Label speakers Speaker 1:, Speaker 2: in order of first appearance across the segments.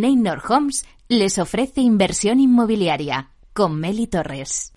Speaker 1: Neynor Homes les ofrece inversión inmobiliaria con Meli Torres.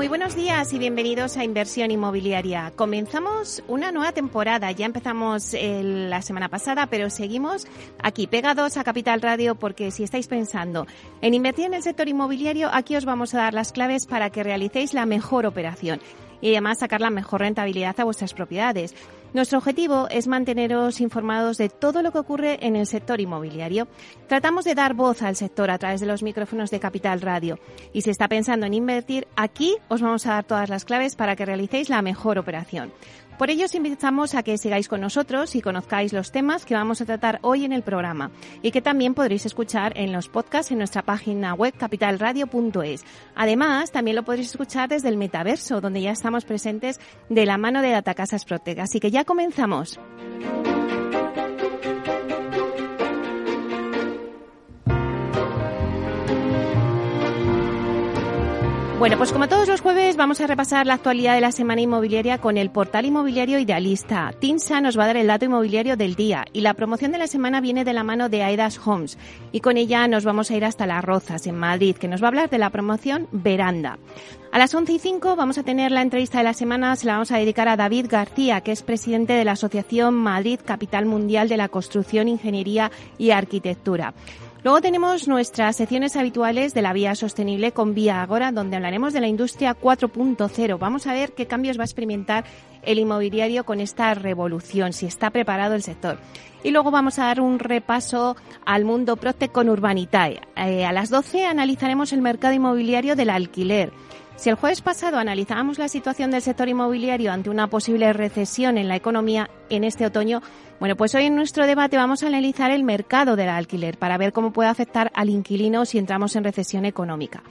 Speaker 2: Muy buenos días y bienvenidos a Inversión Inmobiliaria. Comenzamos una nueva temporada. Ya empezamos la semana pasada, pero seguimos aquí pegados a Capital Radio porque si estáis pensando en invertir en el sector inmobiliario, aquí os vamos a dar las claves para que realicéis la mejor operación y además sacar la mejor rentabilidad a vuestras propiedades. Nuestro objetivo es manteneros informados de todo lo que ocurre en el sector inmobiliario. Tratamos de dar voz al sector a través de los micrófonos de Capital Radio. Y si está pensando en invertir, aquí os vamos a dar todas las claves para que realicéis la mejor operación. Por ello os invitamos a que sigáis con nosotros y conozcáis los temas que vamos a tratar hoy en el programa y que también podréis escuchar en los podcasts en nuestra página web capitalradio.es. Además, también lo podréis escuchar desde el metaverso, donde ya estamos presentes de la mano de Datacasas Protec. Así que ya comenzamos. Bueno, pues como todos los jueves vamos a repasar la actualidad de la semana inmobiliaria con el portal inmobiliario idealista. Tinsa nos va a dar el dato inmobiliario del día y la promoción de la semana viene de la mano de Aidas Homes y con ella nos vamos a ir hasta Las Rozas, en Madrid, que nos va a hablar de la promoción Veranda. A las 11 y 5 vamos a tener la entrevista de la semana, se la vamos a dedicar a David García, que es presidente de la Asociación Madrid Capital Mundial de la Construcción, Ingeniería y Arquitectura. Luego tenemos nuestras secciones habituales de la vía sostenible con Vía Agora, donde hablaremos de la industria 4.0. Vamos a ver qué cambios va a experimentar el inmobiliario con esta revolución, si está preparado el sector. Y luego vamos a dar un repaso al mundo Protec con Urbanitae. Eh, a las 12 analizaremos el mercado inmobiliario del alquiler. Si el jueves pasado analizábamos la situación del sector inmobiliario ante una posible recesión en la economía en este otoño, bueno, pues hoy en nuestro debate vamos a analizar el mercado del alquiler para ver cómo puede afectar al inquilino si entramos en recesión económica.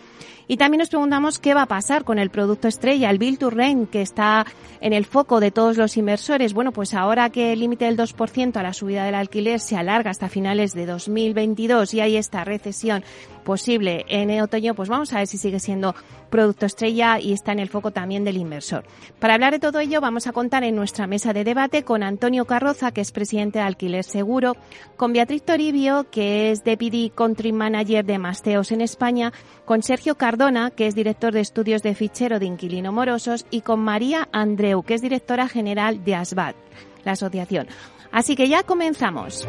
Speaker 2: Y también nos preguntamos qué va a pasar con el producto estrella, el Bill to Rent, que está en el foco de todos los inversores. Bueno, pues ahora que el límite del 2% a la subida del alquiler se alarga hasta finales de 2022 y hay esta recesión posible en el otoño, pues vamos a ver si sigue siendo producto estrella y está en el foco también del inversor. Para hablar de todo ello, vamos a contar en nuestra mesa de debate con Antonio Carroza, que es presidente de Alquiler Seguro, con Beatriz Toribio, que es Deputy Country Manager de Masteos en España, con Sergio Cardona, que es director de estudios de fichero de inquilino morosos, y con María Andreu, que es directora general de ASBAT, la asociación. Así que ya comenzamos.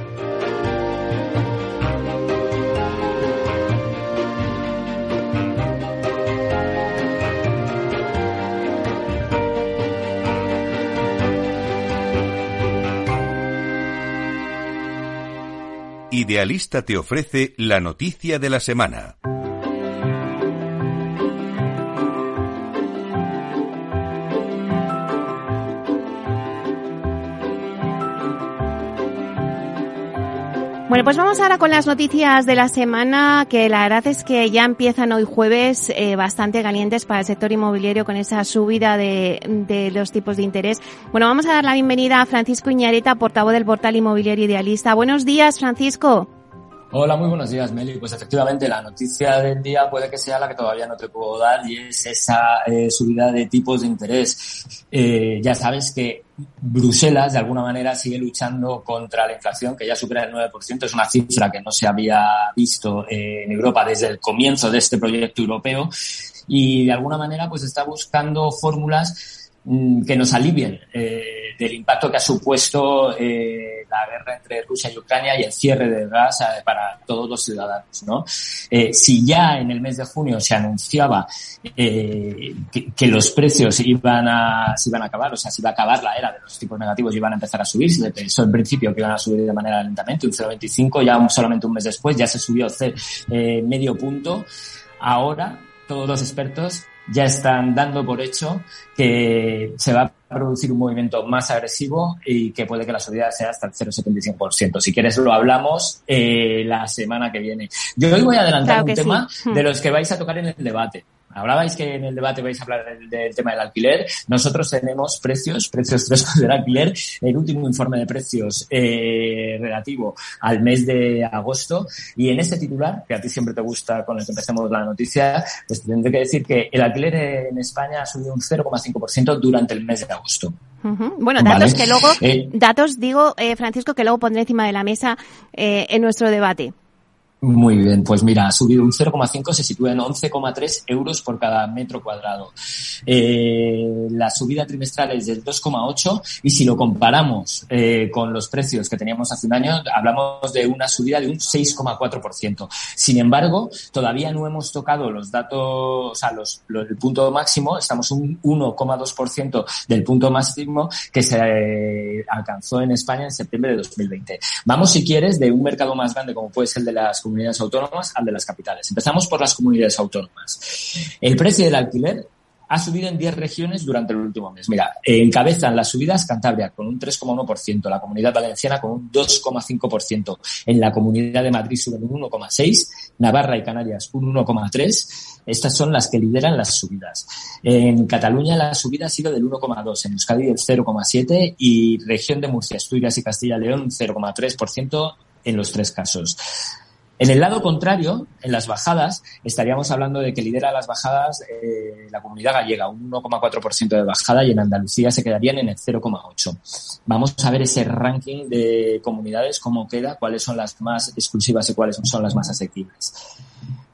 Speaker 3: Idealista te ofrece la noticia de la semana.
Speaker 2: Bueno, pues vamos ahora con las noticias de la semana, que la verdad es que ya empiezan hoy jueves eh, bastante calientes para el sector inmobiliario con esa subida de, de, los tipos de interés. Bueno, vamos a dar la bienvenida a Francisco Iñareta, portavoz del portal inmobiliario idealista. Buenos días, Francisco.
Speaker 4: Hola, muy buenos días, Meli. Pues efectivamente, la noticia del día puede que sea la que todavía no te puedo dar y es esa eh, subida de tipos de interés. Eh, ya sabes que Bruselas, de alguna manera, sigue luchando contra la inflación, que ya supera el 9%. Es una cifra que no se había visto eh, en Europa desde el comienzo de este proyecto europeo. Y de alguna manera, pues está buscando fórmulas que nos alivien eh, del impacto que ha supuesto eh, la guerra entre Rusia y Ucrania y el cierre del gas eh, para todos los ciudadanos. ¿no? Eh, si ya en el mes de junio se anunciaba eh, que, que, los precios iban a, se iban a acabar, o sea, se iba a acabar la era de los tipos negativos y iban a empezar a subir, se pensó en principio que iban a subir de manera lentamente, un 0,25, ya solamente un mes después ya se subió medio punto. Ahora todos los expertos ya están dando por hecho que se va a producir un movimiento más agresivo y que puede que la subida sea hasta el 0,75%. Si quieres lo hablamos eh, la semana que viene. Yo hoy voy a adelantar un tema de los que vais a tocar en el debate. Hablabais que en el debate vais a hablar del, tema del alquiler. Nosotros tenemos precios, precios frescos del alquiler, el último informe de precios eh, relativo al mes de agosto. Y en este titular, que a ti siempre te gusta con el que empecemos la noticia, pues tendré que decir que el alquiler en España ha subido un 0,5% durante el mes de agosto.
Speaker 2: Bueno, datos que luego, eh, datos digo, eh, Francisco, que luego pondré encima de la mesa eh, en nuestro debate.
Speaker 4: Muy bien, pues mira, ha subido un 0,5, se sitúa en 11,3 euros por cada metro cuadrado. Eh, la subida trimestral es del 2,8 y si lo comparamos eh, con los precios que teníamos hace un año, hablamos de una subida de un 6,4%. Sin embargo, todavía no hemos tocado los datos, o sea, los, el punto máximo, estamos un 1,2% del punto máximo que se eh, alcanzó en España en septiembre de 2020. Vamos, si quieres, de un mercado más grande como puede ser el de las comunidades autónomas al de las capitales. Empezamos por las comunidades autónomas. El precio del alquiler ha subido en 10 regiones durante el último mes. Mira, encabezan las subidas Cantabria con un 3,1%, la Comunidad Valenciana con un 2,5%, en la Comunidad de Madrid suben un 1,6%, Navarra y Canarias un 1,3%. Estas son las que lideran las subidas. En Cataluña la subida ha sido del 1,2%, en Euskadi del 0,7% y región de Murcia, Asturias y Castilla y León un 0,3% en los tres casos. En el lado contrario, en las bajadas, estaríamos hablando de que lidera las bajadas eh, la comunidad gallega, un 1,4% de bajada y en Andalucía se quedarían en el 0,8%. Vamos a ver ese ranking de comunidades, cómo queda, cuáles son las más exclusivas y cuáles son las más asequibles.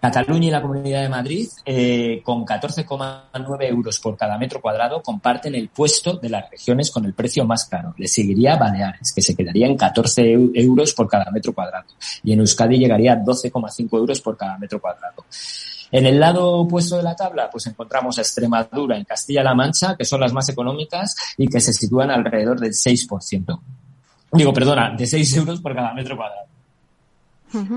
Speaker 4: Cataluña y la Comunidad de Madrid, eh, con 14,9 euros por cada metro cuadrado, comparten el puesto de las regiones con el precio más caro. Le seguiría Baleares, que se quedaría en 14 euros por cada metro cuadrado. Y en Euskadi llegaría a 12,5 euros por cada metro cuadrado. En el lado opuesto de la tabla, pues encontramos a Extremadura en Castilla-La Mancha, que son las más económicas y que se sitúan alrededor del 6%. Digo, perdona, de 6 euros por cada metro cuadrado.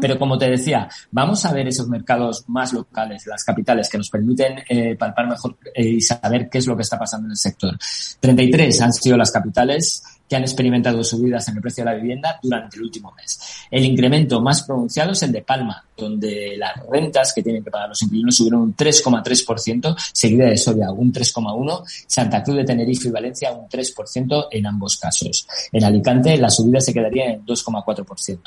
Speaker 4: Pero como te decía, vamos a ver esos mercados más locales, las capitales, que nos permiten eh, palpar mejor eh, y saber qué es lo que está pasando en el sector. 33 han sido las capitales que han experimentado subidas en el precio de la vivienda durante el último mes. El incremento más pronunciado es el de Palma, donde las rentas que tienen que pagar los inquilinos subieron un 3,3%, seguida de Soria un 3,1%, Santa Cruz de Tenerife y Valencia un 3% en ambos casos. En Alicante la subida se quedaría en 2,4%.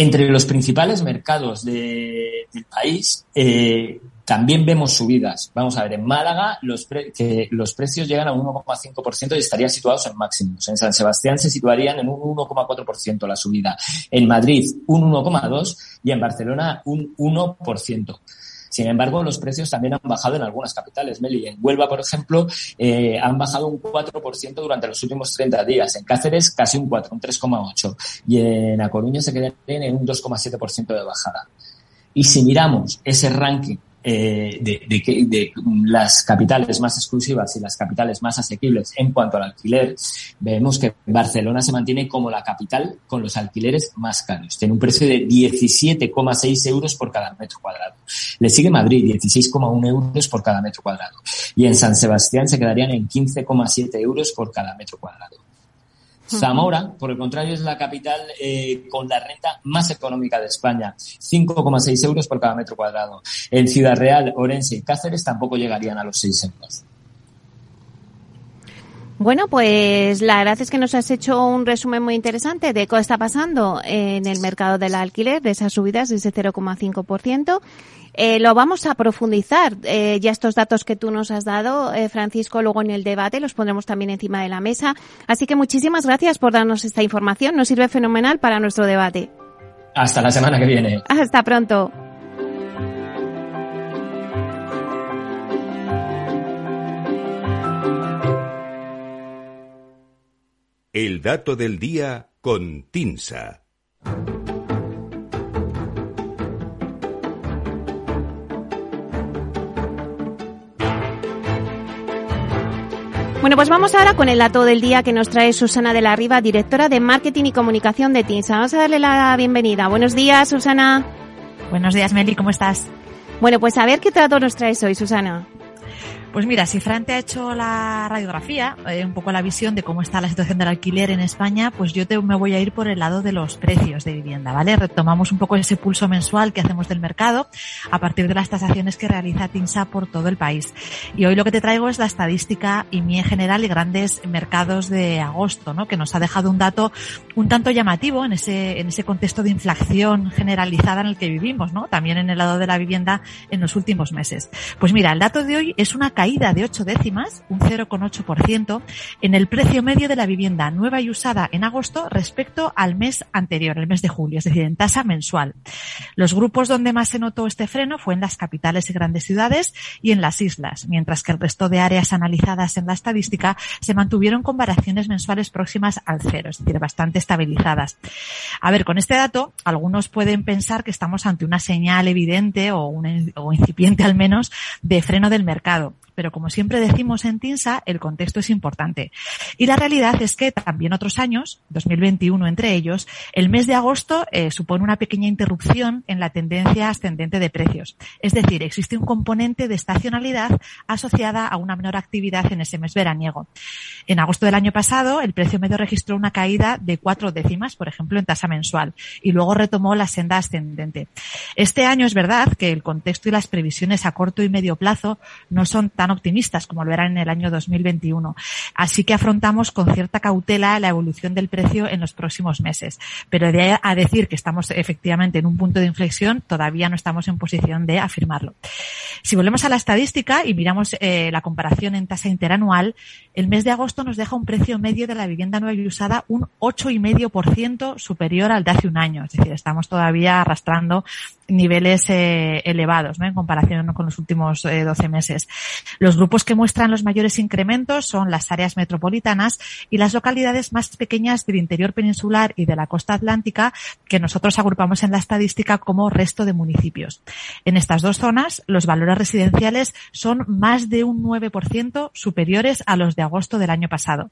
Speaker 4: Entre los principales mercados de, del país eh, también vemos subidas. Vamos a ver, en Málaga los, que los precios llegan a un 1,5% y estarían situados en máximos. En San Sebastián se situarían en un 1,4% la subida. En Madrid un 1,2% y en Barcelona un 1%. Sin embargo, los precios también han bajado en algunas capitales. Meli, en Huelva, por ejemplo, eh, han bajado un 4% durante los últimos 30 días. En Cáceres, casi un 4, un 3,8. Y en A Coruña se quedan en un 2,7% de bajada. Y si miramos ese ranking eh, de, de, de, las capitales más exclusivas y las capitales más asequibles en cuanto al alquiler, vemos que Barcelona se mantiene como la capital con los alquileres más caros. Tiene un precio de 17,6 euros por cada metro cuadrado. Le sigue Madrid, 16,1 euros por cada metro cuadrado. Y en San Sebastián se quedarían en 15,7 euros por cada metro cuadrado. Zamora, por el contrario, es la capital eh, con la renta más económica de España, 5,6 euros por cada metro cuadrado. En Ciudad Real, Orense y Cáceres tampoco llegarían a los 6 euros.
Speaker 2: Bueno, pues la verdad es que nos has hecho un resumen muy interesante de qué está pasando en el mercado del alquiler, de esas subidas de ese 0,5%. Eh, lo vamos a profundizar. Eh, ya estos datos que tú nos has dado, eh, Francisco, luego en el debate los pondremos también encima de la mesa. Así que muchísimas gracias por darnos esta información. Nos sirve fenomenal para nuestro debate.
Speaker 4: Hasta la semana que viene.
Speaker 2: Hasta pronto.
Speaker 3: El dato del día con Tinsa.
Speaker 2: Bueno, pues vamos ahora con el dato del día que nos trae Susana de la Riva, directora de Marketing y Comunicación de TINSA. Vamos a darle la bienvenida. Buenos días, Susana.
Speaker 5: Buenos días, Meli, ¿cómo estás?
Speaker 2: Bueno, pues a ver qué dato nos traes hoy, Susana.
Speaker 5: Pues mira, si Fran te ha hecho la radiografía, eh, un poco la visión de cómo está la situación del alquiler en España, pues yo te, me voy a ir por el lado de los precios de vivienda, ¿vale? Retomamos un poco ese pulso mensual que hacemos del mercado a partir de las tasaciones que realiza TINSA por todo el país. Y hoy lo que te traigo es la estadística IMI en general y grandes mercados de agosto, ¿no? Que nos ha dejado un dato un tanto llamativo en ese, en ese contexto de inflación generalizada en el que vivimos, ¿no? También en el lado de la vivienda en los últimos meses. Pues mira, el dato de hoy es una caída de 8 décimas, un 0,8%, en el precio medio de la vivienda nueva y usada en agosto respecto al mes anterior, el mes de julio, es decir, en tasa mensual. Los grupos donde más se notó este freno fue en las capitales y grandes ciudades y en las islas, mientras que el resto de áreas analizadas en la estadística se mantuvieron con variaciones mensuales próximas al cero, es decir, bastante estabilizadas. A ver, con este dato, algunos pueden pensar que estamos ante una señal evidente o, un, incipiente al menos de freno del mercado pero como siempre decimos en TINSA, el contexto es importante. Y la realidad es que también otros años, 2021 entre ellos, el mes de agosto eh, supone una pequeña interrupción en la tendencia ascendente de precios. Es decir, existe un componente de estacionalidad asociada a una menor actividad en ese mes veraniego. En agosto del año pasado, el precio medio registró una caída de cuatro décimas, por ejemplo, en tasa mensual, y luego retomó la senda ascendente. Este año es verdad que el contexto y las previsiones a corto y medio plazo no son tan optimistas como lo eran en el año 2021. Así que afrontamos con cierta cautela la evolución del precio en los próximos meses. Pero de a decir que estamos efectivamente en un punto de inflexión, todavía no estamos en posición de afirmarlo. Si volvemos a la estadística y miramos eh, la comparación en tasa interanual, el mes de agosto nos deja un precio medio de la vivienda nueva y usada un 8,5% superior al de hace un año. Es decir, estamos todavía arrastrando niveles eh, elevados ¿no? en comparación con los últimos eh, 12 meses. Los grupos que muestran los mayores incrementos son las áreas metropolitanas y las localidades más pequeñas del interior peninsular y de la costa atlántica que nosotros agrupamos en la estadística como resto de municipios. En estas dos zonas, los valores residenciales son más de un 9% superiores a los de agosto del año pasado.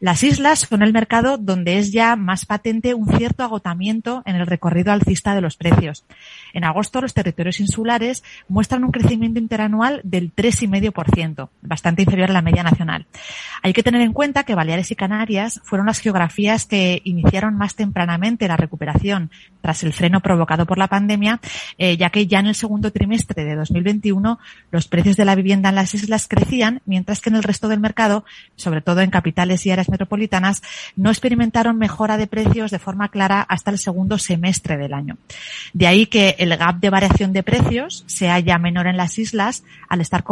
Speaker 5: Las islas son el mercado donde es ya más patente un cierto agotamiento en el recorrido alcista de los precios. En agosto, los territorios insulares muestran un crecimiento interanual del 3,5%, bastante inferior a la media nacional. Hay que tener en cuenta que Baleares y Canarias fueron las geografías que iniciaron más tempranamente la recuperación tras el freno provocado por la pandemia, eh, ya que ya en el segundo trimestre de 2021 los precios de la vivienda en las islas crecían, mientras que en el resto del mercado, sobre todo en capitales y áreas metropolitanas, no experimentaron mejora de precios de forma clara hasta el segundo semestre del año. De ahí que el gap de variación de precios sea ya menor en las islas al estar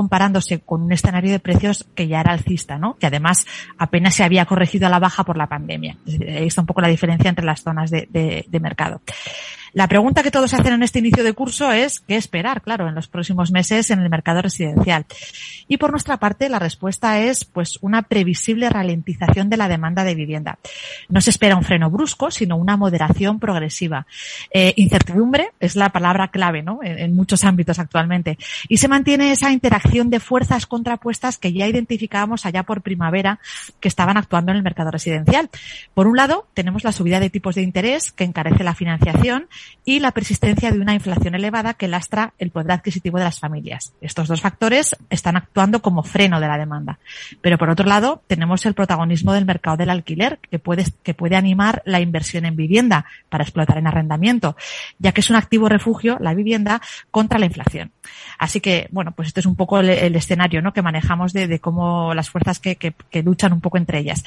Speaker 5: con un escenario de precios que ya era alcista, ¿no? Que además apenas se había corregido a la baja por la pandemia. Ahí está un poco la diferencia entre las zonas de mercado. La pregunta que todos hacen en este inicio de curso es qué esperar, claro, en los próximos meses en el mercado residencial. Y por nuestra parte, la respuesta es pues una previsible ralentización de la demanda de vivienda. No se espera un freno brusco, sino una moderación progresiva. Eh, incertidumbre es la palabra clave, ¿no? En, en, muchos ámbitos actualmente. Y se mantiene esa interacción de fuerzas contrapuestas que ya identificábamos allá por primavera que estaban actuando en el mercado residencial. Por un lado, tenemos la subida de tipos de interés que encarece la financiación y la persistencia de una inflación elevada que lastra el poder adquisitivo de las familias. Estos dos factores están actuando como freno de la demanda. Pero por otro lado, tenemos el protagonismo del mercado del alquiler, que puede, que puede animar la inversión en vivienda para explotar en arrendamiento, ya que es un activo refugio, la vivienda, contra la inflación. Así que, bueno, pues este es un poco el, escenario ¿no? que manejamos de, cómo las fuerzas que, luchan un poco entre ellas.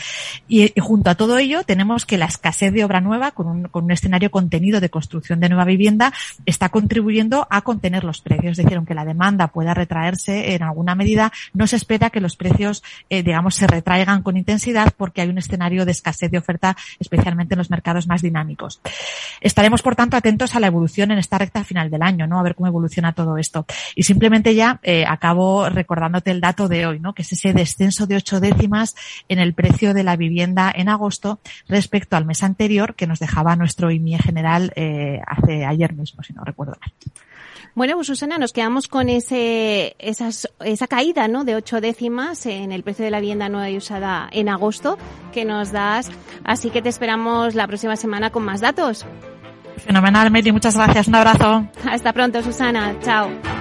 Speaker 5: Y, junto a todo ello, tenemos que la escasez de obra nueva, con un, con un escenario contenido de construcción de nueva vivienda, está contribuyendo a contener los precios. Es decir, aunque la demanda pueda retraerse en alguna medida, no se espera que los precios, eh, digamos, se retraigan con intensidad porque hay un escenario de escasez de oferta, especialmente en los mercados más dinámicos. Estaremos, por tanto, atentos a la evolución en esta recta final del año, ¿no? A ver cómo evoluciona todo esto. Y simplemente ya eh, acabo recordándote el dato de hoy, ¿no? Que es ese descenso de ocho décimas en el precio de la vivienda en agosto respecto al mes anterior que nos dejaba nuestro IMIE general eh, hace ayer mismo, si no recuerdo mal.
Speaker 2: Bueno, pues Susana, nos quedamos con ese, esas, esa caída ¿no? de ocho décimas en el precio de la vivienda nueva y usada en agosto que nos das. Así que te esperamos la próxima semana con más datos.
Speaker 5: Fenomenal, Meli. Muchas gracias. Un abrazo.
Speaker 2: 好 Hasta pronto, Susana. Chao.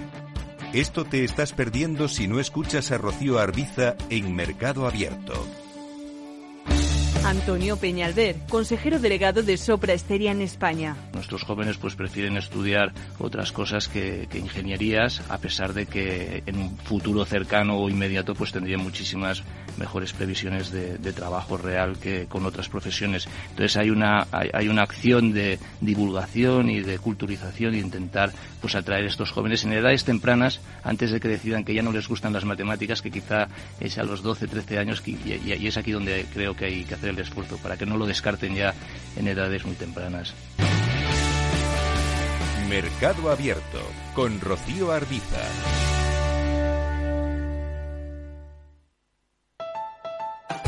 Speaker 3: Esto te estás perdiendo si no escuchas a Rocío Arbiza en Mercado Abierto.
Speaker 6: Antonio Peñalver, consejero delegado de Sopra Esteria en España.
Speaker 7: Nuestros jóvenes pues prefieren estudiar otras cosas que, ingenierías, a pesar de que en un futuro cercano o inmediato pues tendrían muchísimas mejores previsiones de, trabajo real que con otras profesiones. Entonces hay una, hay, una acción de divulgación y de culturización y intentar pues atraer a estos jóvenes en edades tempranas antes de que decidan que ya no les gustan las matemáticas, que quizá es a los 12, 13 años y, y es aquí donde creo que hay que hacer el esfuerzo para que no lo descarten ya en edades muy tempranas.
Speaker 3: Mercado Abierto con Rocío Arbiza.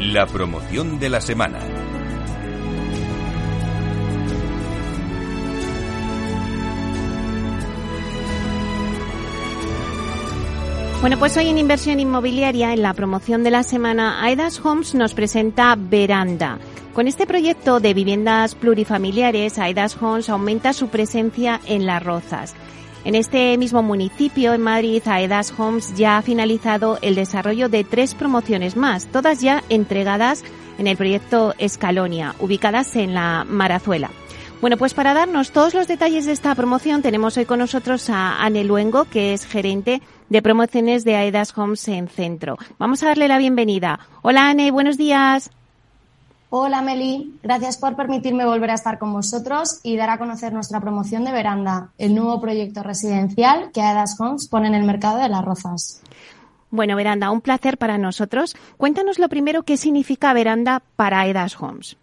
Speaker 3: La promoción de la semana.
Speaker 2: Bueno, pues hoy en Inversión Inmobiliaria, en la promoción de la semana, Aedas Homes nos presenta Veranda. Con este proyecto de viviendas plurifamiliares, Aedas Homes aumenta su presencia en Las Rozas. En este mismo municipio, en Madrid, Aedas Homes ya ha finalizado el desarrollo de tres promociones más, todas ya entregadas en el proyecto Escalonia, ubicadas en la Marazuela. Bueno, pues para darnos todos los detalles de esta promoción tenemos hoy con nosotros a Anne Luengo, que es gerente de promociones de Aedas Homes en Centro. Vamos a darle la bienvenida. Hola Anne, buenos días.
Speaker 8: Hola Meli, gracias por permitirme volver a estar con vosotros y dar a conocer nuestra promoción de Veranda, el nuevo proyecto residencial que Aedas Homes pone en el mercado de las rozas.
Speaker 2: Bueno, Veranda, un placer para nosotros. Cuéntanos lo primero qué significa Veranda para Aedas Homes.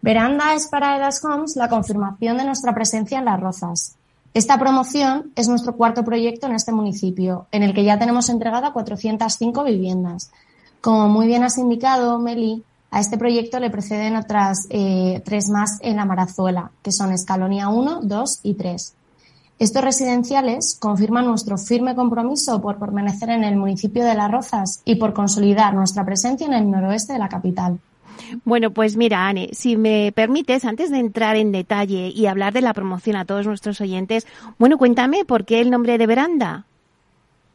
Speaker 8: Veranda es para Aedas Homes la confirmación de nuestra presencia en las rozas. Esta promoción es nuestro cuarto proyecto en este municipio, en el que ya tenemos entregada 405 viviendas. Como muy bien has indicado, Meli, a este proyecto le preceden otras eh, tres más en la Marazuela, que son Escalonia 1, 2 y 3. Estos residenciales confirman nuestro firme compromiso por permanecer en el municipio de Las Rozas y por consolidar nuestra presencia en el noroeste de la capital.
Speaker 2: Bueno, pues mira, Anne, si me permites, antes de entrar en detalle y hablar de la promoción a todos nuestros oyentes, bueno, cuéntame por qué el nombre de Veranda.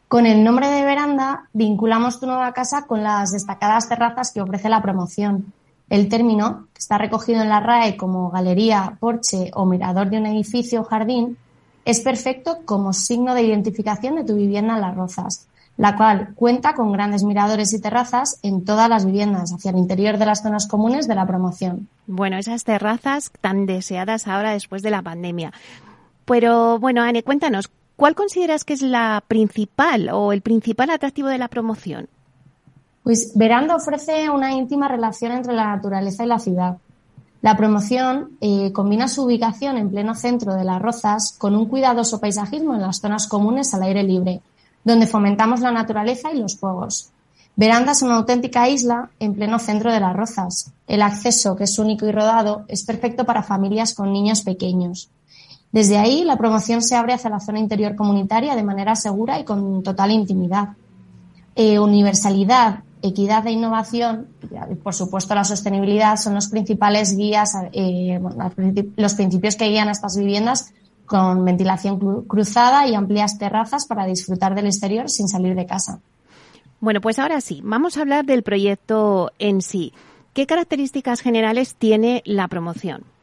Speaker 8: Con el nombre de veranda vinculamos tu nueva casa con las destacadas terrazas que ofrece la promoción. El término, que está recogido en la RAE como galería, porche o mirador de un edificio o jardín, es perfecto como signo de identificación de tu vivienda en Las Rozas, la cual cuenta con grandes miradores y terrazas en todas las viviendas hacia el interior de las zonas comunes de la promoción.
Speaker 2: Bueno, esas terrazas tan deseadas ahora después de la pandemia. Pero bueno, Anne, cuéntanos, ¿Cuál consideras que es la principal o el principal atractivo de la promoción?
Speaker 8: Pues Veranda ofrece una íntima relación entre la naturaleza y la ciudad. La promoción eh, combina su ubicación en pleno centro de las Rozas con un cuidadoso paisajismo en las zonas comunes al aire libre, donde fomentamos la naturaleza y los juegos. Veranda es una auténtica isla en pleno centro de las Rozas. El acceso, que es único y rodado, es perfecto para familias con niños pequeños. Desde ahí, la promoción se abre hacia la zona interior comunitaria de manera segura y con total intimidad. Eh, universalidad, equidad e innovación, y por supuesto la sostenibilidad, son los principales guías, eh, los principios que guían a estas viviendas con ventilación cruzada y amplias terrazas para disfrutar del exterior sin salir de casa.
Speaker 2: Bueno, pues ahora sí, vamos a hablar del proyecto en sí. ¿Qué características generales tiene la promoción?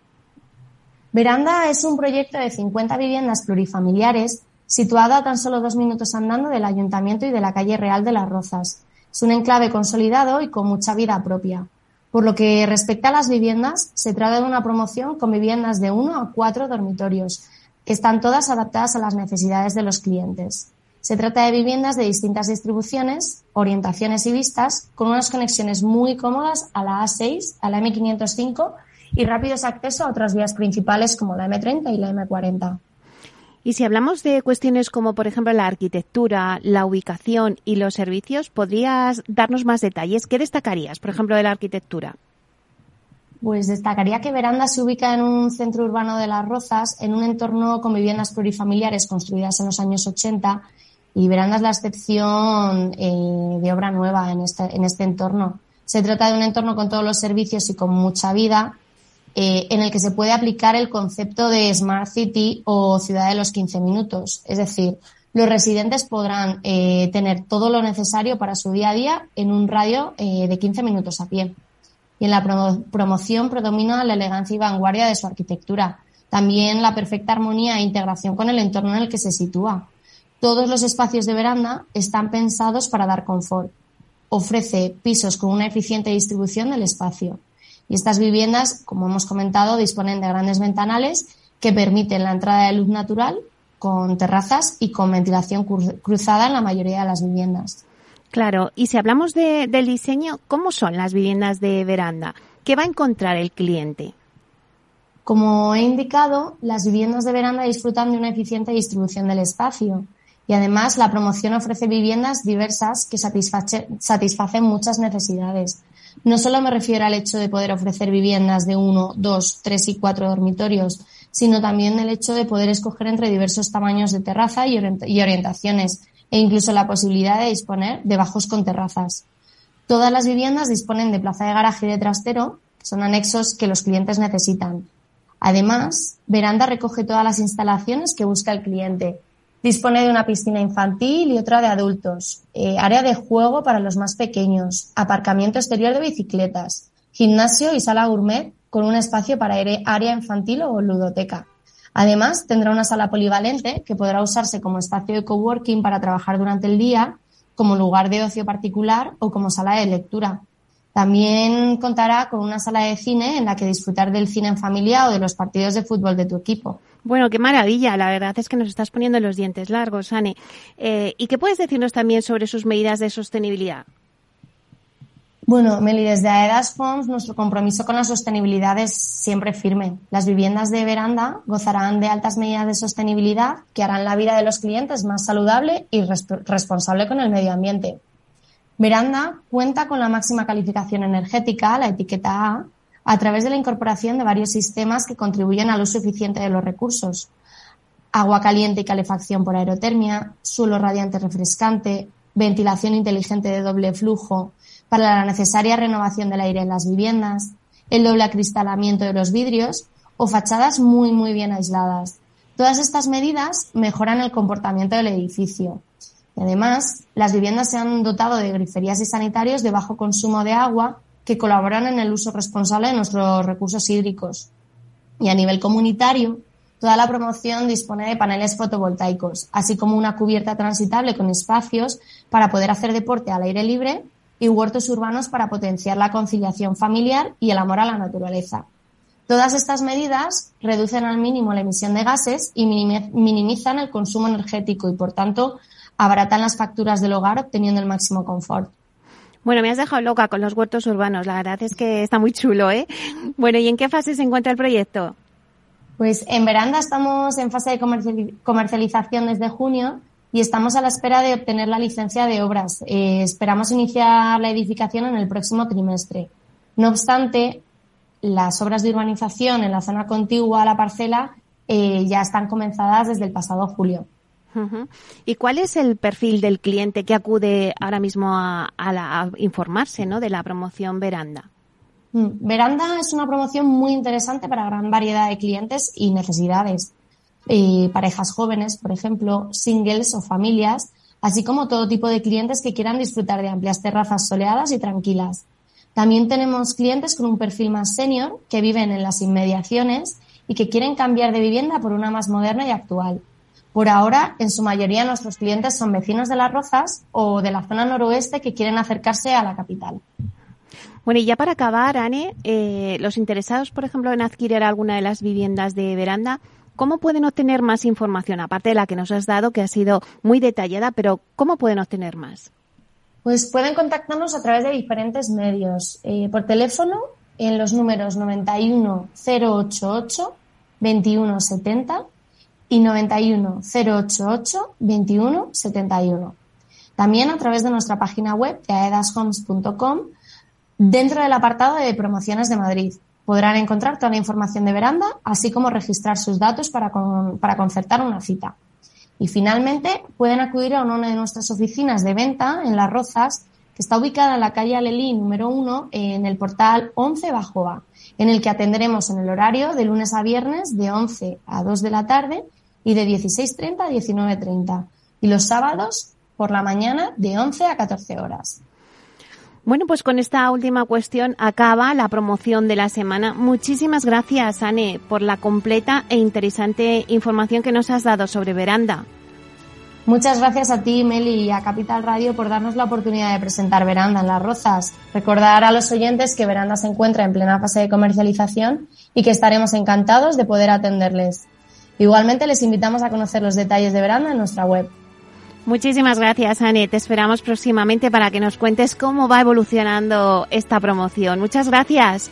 Speaker 8: Veranda es un proyecto de 50 viviendas plurifamiliares situado a tan solo dos minutos andando del ayuntamiento y de la calle Real de las Rozas. Es un enclave consolidado y con mucha vida propia. Por lo que respecta a las viviendas, se trata de una promoción con viviendas de uno a cuatro dormitorios, están todas adaptadas a las necesidades de los clientes. Se trata de viviendas de distintas distribuciones, orientaciones y vistas, con unas conexiones muy cómodas a la A6, a la M505 y rápidos acceso a otras vías principales como la M30 y la M40.
Speaker 2: Y si hablamos de cuestiones como, por ejemplo, la arquitectura, la ubicación y los servicios, ¿podrías darnos más detalles? ¿Qué destacarías, por ejemplo, de la arquitectura?
Speaker 8: Pues destacaría que Veranda se ubica en un centro urbano de Las Rozas, en un entorno con viviendas plurifamiliares construidas en los años 80 y Veranda es la excepción eh, de obra nueva en este, en este entorno. Se trata de un entorno con todos los servicios y con mucha vida eh, en el que se puede aplicar el concepto de Smart City o ciudad de los 15 minutos. Es decir, los residentes podrán eh, tener todo lo necesario para su día a día en un radio eh, de 15 minutos a pie. Y en la promoción predomina la elegancia y vanguardia de su arquitectura, también la perfecta armonía e integración con el entorno en el que se sitúa. Todos los espacios de veranda están pensados para dar confort. Ofrece pisos con una eficiente distribución del espacio y estas viviendas, como hemos comentado, disponen de grandes ventanales que permiten la entrada de luz natural con terrazas y con ventilación cruzada en la mayoría de las viviendas.
Speaker 2: Claro, y si hablamos de, del diseño, ¿cómo son las viviendas de veranda? ¿Qué va a encontrar el cliente?
Speaker 8: Como he indicado, las viviendas de veranda disfrutan de una eficiente distribución del espacio y además la promoción ofrece viviendas diversas que satisfacen muchas necesidades, no solo me refiero al hecho de poder ofrecer viviendas de uno, dos, tres y cuatro dormitorios, sino también el hecho de poder escoger entre diversos tamaños de terraza y, orientaciones e incluso la posibilidad de disponer de bajos con terrazas. Todas las viviendas disponen de plaza de garaje y de trastero, son anexos que los clientes necesitan. Además, Veranda recoge todas las instalaciones que busca el cliente, Dispone de una piscina infantil y otra de adultos, eh, área de juego para los más pequeños, aparcamiento exterior de bicicletas, gimnasio y sala gourmet con un espacio para área infantil o ludoteca. Además, tendrá una sala polivalente que podrá usarse como espacio de coworking para trabajar durante el día, como lugar de ocio particular o como sala de lectura. También contará con una sala de cine en la que disfrutar del cine en familia o de los partidos de fútbol de tu equipo.
Speaker 2: Bueno, qué maravilla. La verdad es que nos estás poniendo los dientes largos, Anne. Eh, ¿Y qué puedes decirnos también sobre sus medidas de sostenibilidad?
Speaker 8: Bueno, Meli, desde AEDAS Homes nuestro compromiso con la sostenibilidad es siempre firme. Las viviendas de veranda gozarán de altas medidas de sostenibilidad que harán la vida de los clientes más saludable y responsable con el medio ambiente. Veranda cuenta con la máxima calificación energética, la etiqueta A, a través de la incorporación de varios sistemas que contribuyen al uso eficiente de los recursos. Agua caliente y calefacción por aerotermia, suelo radiante refrescante, ventilación inteligente de doble flujo para la necesaria renovación del aire en las viviendas, el doble acristalamiento de los vidrios o fachadas muy muy bien aisladas. Todas estas medidas mejoran el comportamiento del edificio. Además, las viviendas se han dotado de griferías y sanitarios de bajo consumo de agua que colaboran en el uso responsable de nuestros recursos hídricos. Y a nivel comunitario, toda la promoción dispone de paneles fotovoltaicos, así como una cubierta transitable con espacios para poder hacer deporte al aire libre y huertos urbanos para potenciar la conciliación familiar y el amor a la naturaleza. Todas estas medidas reducen al mínimo la emisión de gases y minimizan el consumo energético y, por tanto, abaratan las facturas del hogar obteniendo el máximo confort.
Speaker 2: Bueno, me has dejado loca con los huertos urbanos. La verdad es que está muy chulo, ¿eh? Bueno, ¿y en qué fase se encuentra el proyecto?
Speaker 8: Pues en Veranda estamos en fase de comercialización desde junio y estamos a la espera de obtener la licencia de obras. Eh, esperamos iniciar la edificación en el próximo trimestre. No obstante, las obras de urbanización en la zona contigua a la parcela eh, ya están comenzadas desde el pasado julio.
Speaker 2: ¿Y cuál es el perfil del cliente que acude ahora mismo a, informarse ¿no? de la promoción Veranda?
Speaker 8: Mm, Veranda es una promoción muy interesante para gran variedad de clientes y necesidades. Eh, parejas jóvenes, por ejemplo, singles o familias, así como todo tipo de clientes que quieran disfrutar de amplias terrazas soleadas y tranquilas. También tenemos clientes con un perfil más senior que viven en las inmediaciones y que quieren cambiar de vivienda por una más moderna y actual. Por ahora, en su mayoría nuestros clientes son vecinos de Las Rozas o de la zona noroeste que quieren acercarse a la capital.
Speaker 2: Bueno, y ya para acabar, Anne, eh, los interesados, por ejemplo, en adquirir alguna de las viviendas de veranda, ¿cómo pueden obtener más información? Aparte de la que nos has dado, que ha sido muy detallada, pero ¿cómo pueden obtener más?
Speaker 8: Pues pueden contactarnos a través de diferentes medios. Eh, por teléfono, en los números 91 088 2170 y 91 088 21 71. También a través de nuestra página web de aedashomes.com dentro del apartado de promociones de Madrid. Podrán encontrar toda la información de veranda, así como registrar sus datos para, para concertar una cita. Y finalmente pueden acudir a una de nuestras oficinas de venta en Las Rozas, que está ubicada en la calle Alelí número 1 en el portal 11 Bajo A, en el que atenderemos en el horario de lunes a viernes de 11 a 2 de la tarde y de 16.30 a 19.30. Y los sábados por la mañana de 11 a 14 horas.
Speaker 2: Bueno, pues con esta última cuestión acaba la promoción de la semana. Muchísimas gracias, Ane, por la completa e interesante información que nos has dado sobre Veranda.
Speaker 8: Muchas gracias a ti, Meli, y a Capital Radio por darnos la oportunidad de presentar Veranda en Las Rozas. Recordar a los oyentes que Veranda se encuentra en plena fase de comercialización y que estaremos encantados de poder atenderles. Igualmente les invitamos a conocer los detalles de verano en nuestra web.
Speaker 2: Muchísimas gracias, Anet. Te esperamos próximamente para que nos cuentes cómo va evolucionando esta promoción. Muchas gracias.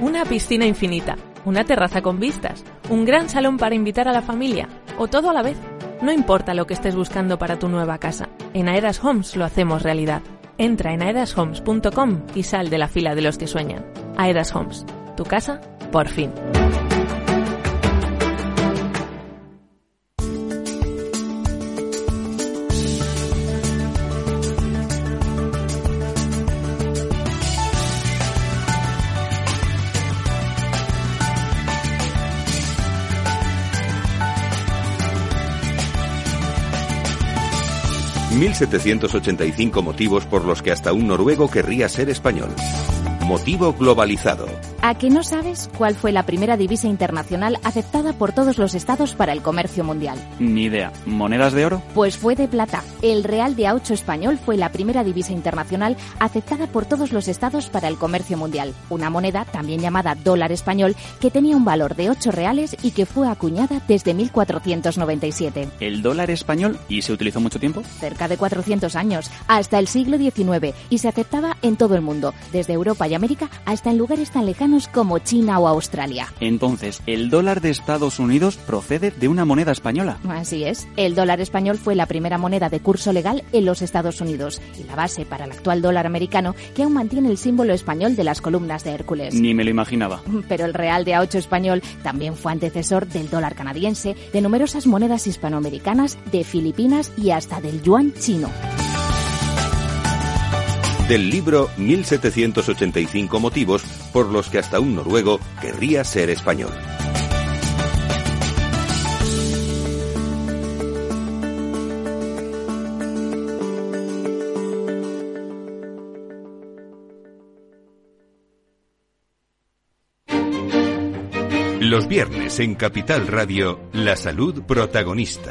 Speaker 9: Una piscina infinita, una terraza con vistas, un gran salón para invitar a la familia o todo a la vez. No importa lo que estés buscando para tu nueva casa, en Aedas Homes lo hacemos realidad. Entra en aedashomes.com y sal de la fila de los que sueñan. Aedas Homes, tu casa, por fin.
Speaker 3: 1785 motivos por los que hasta un noruego querría ser español. Motivo globalizado.
Speaker 1: ¿A que no sabes cuál fue la primera divisa internacional aceptada por todos los estados para el comercio mundial?
Speaker 10: Ni idea. ¿Monedas de oro?
Speaker 1: Pues fue de plata. El real de A8 español fue la primera divisa internacional aceptada por todos los estados para el comercio mundial. Una moneda, también llamada dólar español, que tenía un valor de 8 reales y que fue acuñada desde 1497.
Speaker 10: ¿El dólar español? ¿Y se utilizó mucho tiempo?
Speaker 1: Cerca de 400 años, hasta el siglo XIX, y se aceptaba en todo el mundo, desde Europa y América hasta en lugares tan lejanos como China o Australia.
Speaker 10: Entonces, ¿el dólar de Estados Unidos procede de una moneda española?
Speaker 1: Así es. El dólar español fue la primera moneda de curso legal en los Estados Unidos y la base para el actual dólar americano que aún mantiene el símbolo español de las columnas de Hércules.
Speaker 10: Ni me lo imaginaba.
Speaker 1: Pero el real de A8 español también fue antecesor del dólar canadiense, de numerosas monedas hispanoamericanas, de Filipinas y hasta del yuan chino
Speaker 3: del libro 1785 motivos por los que hasta un noruego querría ser español. Los viernes en Capital Radio, La Salud Protagonista.